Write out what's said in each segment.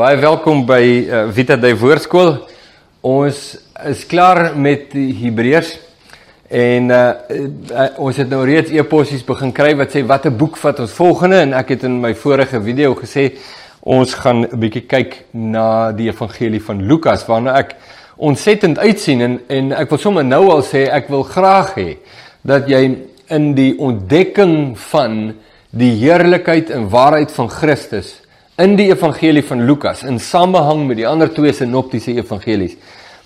Baie welkom by uh, Vita Dei Woordskool. Ons is klaar met Hebreërs en uh, uh, ons het nou reeds e-possies begin kry wat sê watter boek vat ons volgende en ek het in my vorige video gesê ons gaan 'n bietjie kyk na die evangelie van Lukas waarna ek ontsettend uitsien en en ek wil sommer nou al sê ek wil graag hê dat jy in die ontdekking van die heerlikheid en waarheid van Christus in die evangelie van Lukas in samehang met die ander twee sinoptiese evangelies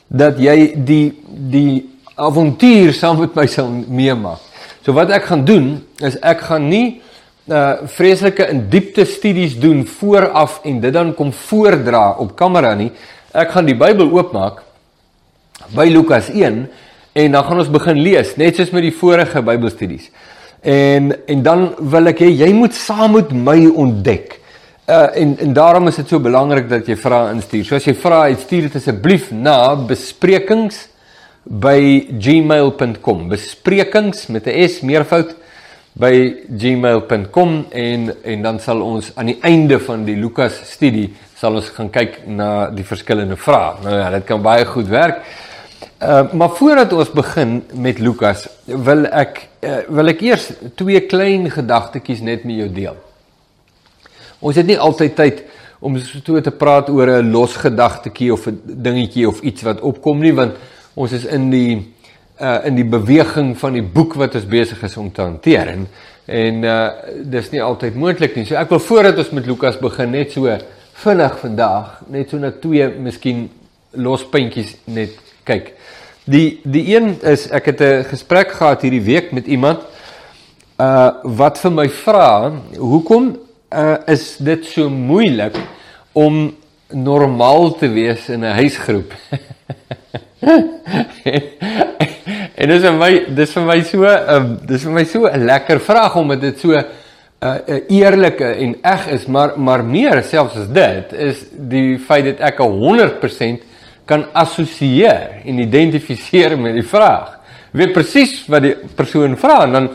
dat jy die die avontuur saam met my sal meemaak. So wat ek gaan doen is ek gaan nie uh vreeslike in diepte studies doen vooraf en dit dan kom voordra op kamera nie. Ek gaan die Bybel oopmaak by Lukas 1 en dan gaan ons begin lees net soos met die vorige Bybelstudies. En en dan wil ek hê jy moet saam met my ontdek Uh en en daarom is dit so belangrik dat jy vra instuur. So as jy vra, stuur dit asseblief na besprekings by gmail.com. Besprekings met 'n S meervoud by gmail.com en en dan sal ons aan die einde van die Lukas studie sal ons gaan kyk na die verskillende vrae. Nou ja, dit kan baie goed werk. Uh maar voordat ons begin met Lukas, wil ek uh, wil ek eers twee klein gedagtetjies net met jou deel. Ons het nie altyd tyd om so te praat oor 'n losgedagtetjie of 'n dingetjie of iets wat opkom nie want ons is in die uh in die beweging van die boek wat ons besig is om te hanteer en en uh dis nie altyd moontlik nie. So ek wil voordat ons met Lukas begin net so vinnig vandag net so na twee miskien lospuntjies net kyk. Die die een is ek het 'n gesprek gehad hierdie week met iemand uh wat vir my vra hoekom uh, is dit so moeilik om normaal te wees in 'n huisgroep. en dis vir my dis vir my so ehm, dis vir my so 'n lekker vraag omdat dit so 'n uh, uh, eerlike en eg is, maar maar meer selfs as dit is die feit dat ek 100% kan assosieer en identifiseer met die vraag. Weet presies wat die persoon vra en dan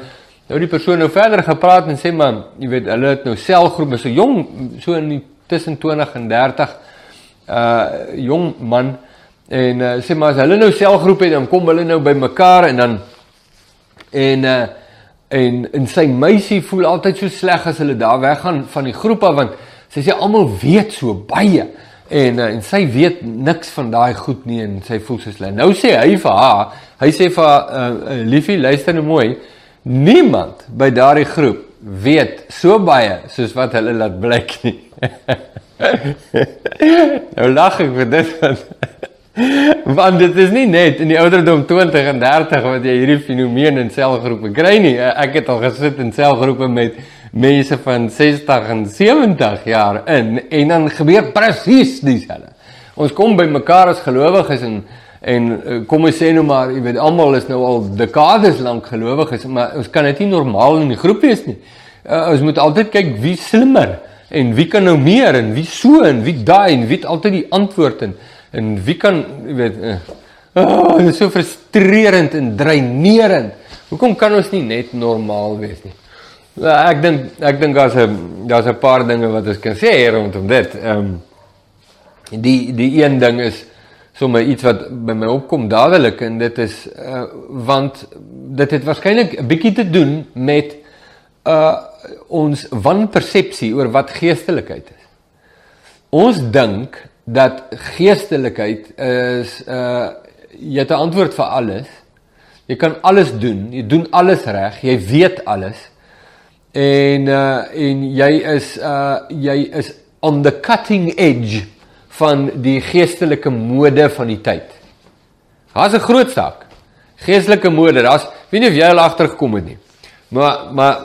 Nou die persoon nou verder gepraat en sê maar, jy weet, hulle het nou selgroepe, so jong, so in die tussen 20 en 30 uh jong man en uh, sê maar as hulle nou selgroepe het, dan kom hulle nou by mekaar en dan en uh en en sy meisie voel altyd so sleg as hulle daar weggaan van die groep af want sy sê almal weet so baie en uh, en sy weet niks van daai goed nie en sy voel so sleg. Nou sê hy vir haar, hy sê vir haar uh, uh, liefie, luister nou mooi. Niemand by daardie groep weet so baie soos wat hulle laat blyk nie. nou lag ek vir dit want, want dit is nie net in die ouderdom 20 en 30 wat jy hierdie fenomeen in selgroepe kry nie. Ek het al gesit in selgroepe met mense van 60 en 70 jaar in en dan gebeur presies dieselfde. Ons kom by mekaar as gelowiges en En uh, kom ons sê nou maar, jy weet almal is nou al dekades lank gelowiges, maar ons kan dit nie normaal in die groep wees nie. Uh, ons moet altyd kyk wie slimmer en wie kan nou meer en wie so en wie daai en wie het altyd die antwoord en en wie kan jy weet uh, oh, dit is so frustrerend en dreinerend. Hoekom kan ons nie net normaal wees nie? Uh, ek dink ek dink daar's 'n daar's 'n paar dinge wat ons kan sê rondom dit. Ehm um, die die een ding is sommer iets wat by my opkom dadelik en dit is uh, want dit het waarskynlik 'n bietjie te doen met uh ons wanpersepsie oor wat geestelikheid is. Ons dink dat geestelikheid is uh jy het 'n antwoord vir alles. Jy kan alles doen, jy doen alles reg, jy weet alles. En uh en jy is uh jy is on the cutting edge van die geestelike mode van die tyd. Daar's 'n groot saak. Geestelike mode, daar's weet nie of jy al agtergekom het nie. Maar maar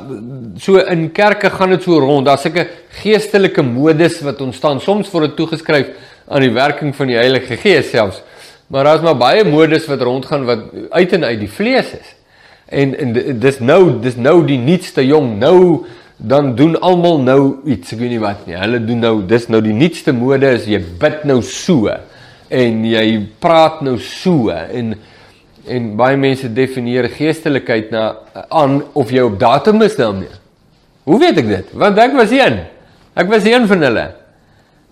so in kerke gaan dit so rond. Daar's sulke geestelike modes wat ontstaan. Soms word dit toegeskryf aan die werking van die Heilige Gees selfs. Maar daar's maar baie modes wat rondgaan wat uit en uit die vlees is. En en dis nou dis nou die nuutste jong nou dan doen almal nou iets, ek weet nie wat nie. Hulle doen nou, dis nou die nuutste mode is jy bid nou so en jy praat nou so en en baie mense definieer geestelikheid na aan of jy op datum is daarmee. Hoe weet ek dit? Want ek was een. Ek was een van hulle.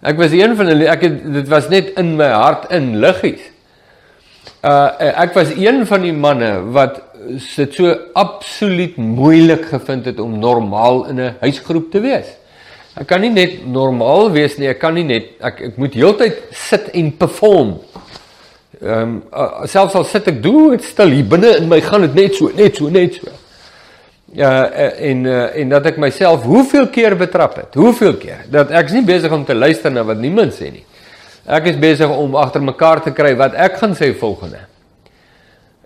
Ek was een van hulle ek het dit was net in my hart in liggies. Uh ek was een van die manne wat dit so absoluut moeilik gevind het om normaal in 'n huisgroep te wees. Ek kan nie net normaal wees nie, ek kan nie net ek ek moet heeltyd sit en perform. Ehm um, uh, selfs al sit ek dood stil hier binne in my gaan dit net so, net so, net so ja uh, en uh, en dat ek myself hoeveel keer betrap het hoeveel keer dat ek's nie besig om te luister na wat niemand sê nie ek is besig om agter mekaar te kry wat ek gaan sê volgende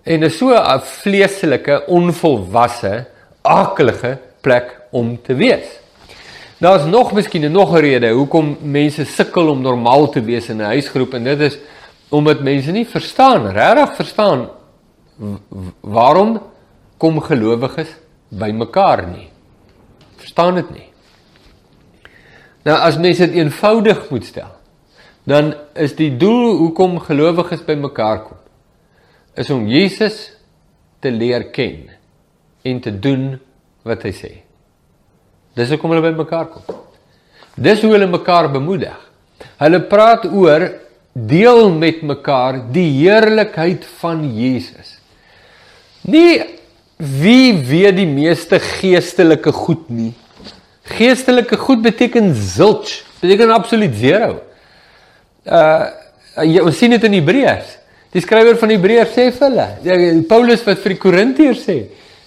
en is so 'n vleeslike onvolwasse akelige plek om te wees daar's nog miskien nog 'n rede hoekom mense sukkel om normaal te wees in 'n huisgroep en dit is omdat mense nie verstaan regtig verstaan waarom kom gelowiges by mekaar nie. Verstaan dit nie. Nou as mense dit eenvoudig moet stel, dan is die doel hoekom gelowiges by mekaar kom is om Jesus te leer ken en te doen wat hy sê. Dis hoekom hulle by mekaar kom. Dis hoe hulle mekaar bemoedig. Hulle praat oor deel met mekaar die heerlikheid van Jesus. Nie Wie weet die meeste geestelike goed nie? Geestelike goed beteken zilch, beteken absoluut zero. Uh jy sien dit in Hebreërs. Die skrywer van Hebreërs sê vir hulle, Paulus wat vir die Korintiërs sê,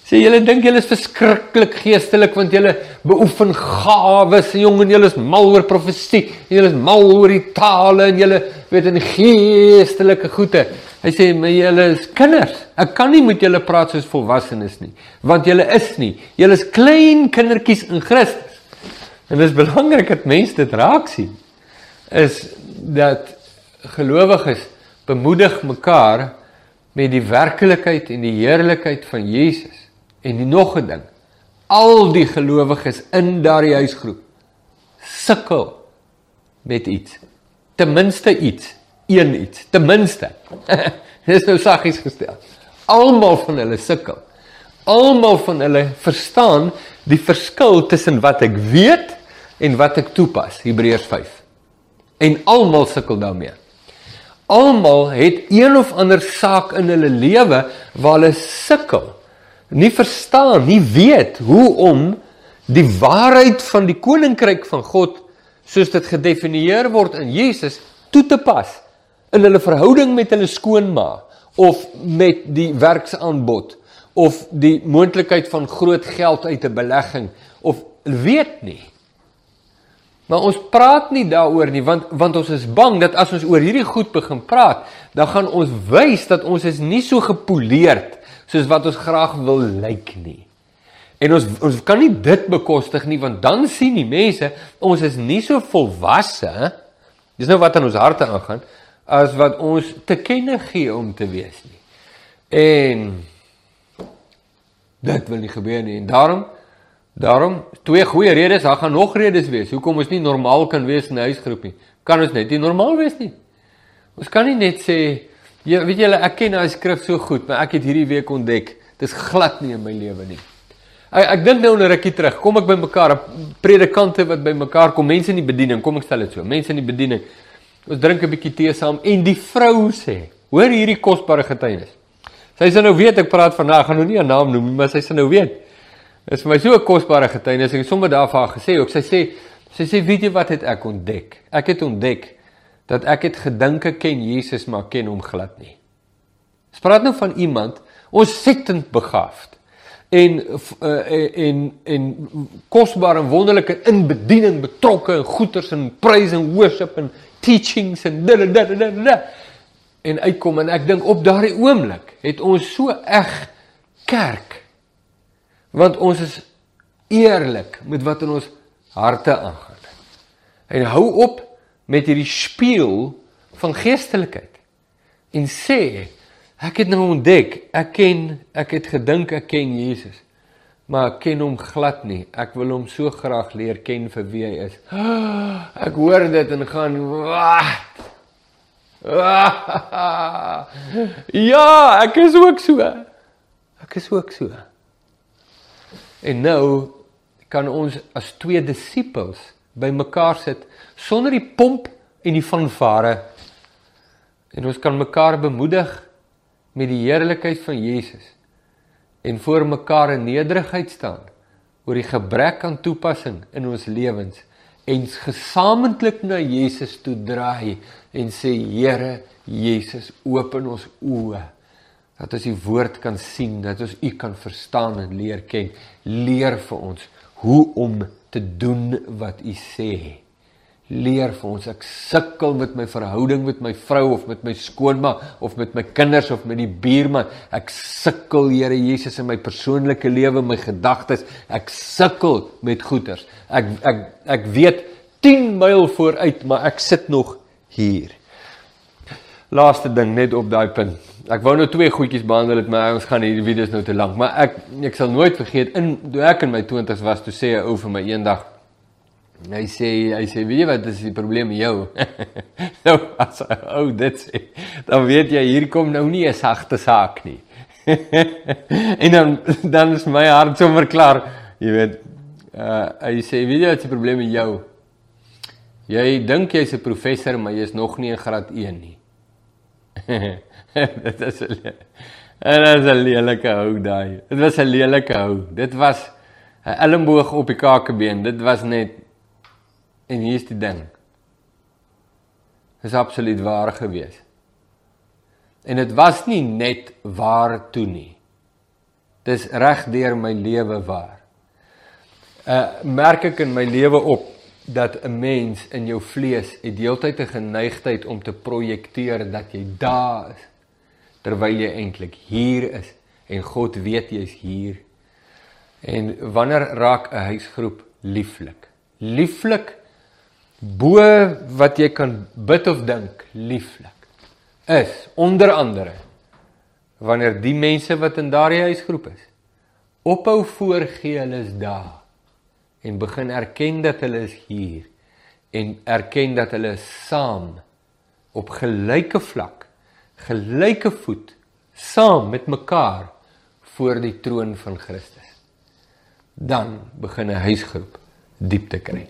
sê julle dink julle is verskriklik geestelik want julle beoefen gawes, jong en julle is mal oor profesie, julle is mal oor die tale en julle weet in geestelike goede. Hy sê my julle is kinders. Ek kan nie met julle praat soos volwassenes nie, want julle is nie. Julle is klein kindertjies in Christus. En dit is belangrik dat mense dit raak sien. Is dat gelowiges bemoedig mekaar met die werklikheid en die heerlikheid van Jesus. En die nog 'n ding. Al die gelowiges in daardie huisgroep sukkel met iets. Ten minste iets een iets, ten minste. Dis nou saggies gestel. Almal van hulle sukkel. Almal van hulle verstaan die verskil tussen wat ek weet en wat ek toepas, Hebreërs 5. En almal sukkel daarmee. Almal het een of ander saak in hulle lewe waar hulle sukkel. Nie verstaan, nie weet hoe om die waarheid van die koninkryk van God soos dit gedefinieer word in Jesus toe te pas in hulle verhouding met hulle skoonma of met die werksaanbod of die moontlikheid van groot geld uit 'n belegging of weet nie. Maar ons praat nie daaroor nie want want ons is bang dat as ons oor hierdie goed begin praat, dan gaan ons wys dat ons is nie so gepoleerd soos wat ons graag wil lyk nie. En ons ons kan nie dit bekostig nie want dan sien die mense ons is nie so volwasse. Dis nou wat in ons harte aangaan as wat ons te kenne gee om te wees nie. En dit wil nie gebeur nie. En daarom daarom twee goeie redes, daar gaan nog redes wees hoekom ons nie normaal kan wees in 'n huisgroep nie. Kan ons net nie normaal wees nie. Ons kan nie net sê jy weet julle ek ken daai skrif so goed, maar ek het hierdie week ontdek dis glad nie in my lewe nie. Ek ek dink nou 'n rukkie terug, kom ek by mekaar, predikante wat by mekaar kom, mense in die bediening, kom ek stel dit so, mense in die bediening. Ons drink 'n bietjie tee saam en die vrou sê, hoor hierdie kosbare getuienis. Sy sê nou weet ek praat van ek gaan nou nie 'n naam noem nie, maar sy sê nou weet. Dit is vir my so 'n kosbare getuienis. Ek het sommer daarvan gesê ook. Sy sê sy sê weet jy wat het ek ontdek? Ek het ontdek dat ek het gedink ek ken Jesus maar ken hom glad nie. Ons praat nou van iemand ontsettend begaafd en uh, en en kosbaar en wonderlik in bediening betrokke en goeters en praise en worship en teachings en da da da da da en uitkom en ek dink op daardie oomblik het ons so eg kerk want ons is eerlik met wat in ons harte aangaan en hou op met hierdie spieël van geestelikheid en sê ek het nou ontdek ek ken ek het gedink ek ken Jesus maar ek ken hom glad nie. Ek wil hom so graag leer ken vir wie hy is. Ek hoor dit en gaan wat? Ja, ek is ook so. Ek is ook so. En nou kan ons as twee disippels by mekaar sit sonder die pomp en die fanfare. En ons kan mekaar bemoedig met die heerlikheid van Jesus en voor mekaar in nederigheid staan oor die gebrek aan toepassing in ons lewens en gesamentlik na Jesus toe draai en sê Here Jesus open ons oë dat ons die woord kan sien dat ons u kan verstaan en leer ken. Leer vir ons hoe om te doen wat u sê. Leer vir ons ek sukkel met my verhouding met my vrou of met my skoonma of met my kinders of met die buurman. Ek sukkel Here Jesus in my persoonlike lewe my gedagtes. Ek sukkel met goeters ek ek ek weet 10 myl vooruit maar ek sit nog hier. Laaste ding net op daai punt ek wou nou twee goedjies behandel het maar ons gaan hierdie video's nou te lank maar ek ek sal nooit vergeet in toe ek in my 20's was toe sê 'n ou vir my eendag Hy sê hy sê weet jy wat is die probleem met jou? nou as ou oh, dit sê, dan weet jy hier kom nou nie 'n sagte saak nie. en dan dan is my hart sommer klaar. Jy weet, uh, hy sê weet jy wat is die probleem met jou? Jy dink jy's 'n professor, maar jy's nog nie in graad 1 nie. dit is 'n dit is 'n lelike hou daai. Dit was 'n lelike hou. Dit was 'n elmboog op die kakebeen. Dit was net En hier is die ding. Dit is absoluut waar gewees. En dit was nie net waar toe nie. Dis reg deur my lewe waar. Uh merk ek in my lewe op dat 'n mens in jou vlees het deeltyd 'n geneigtheid om te projekteer dat jy daar is terwyl jy eintlik hier is en God weet jy's hier. En wanneer raak 'n huisgroep lieflik? Lieflik bo wat jy kan bid of dink lieflik is onder andere wanneer die mense wat in daardie huisgroep is ophou voorgee hulle is daar en begin erken dat hulle is hier en erken dat hulle saam op gelyke vlak gelyke voet saam met mekaar voor die troon van Christus. Dan begin 'n huisgroep diepte kry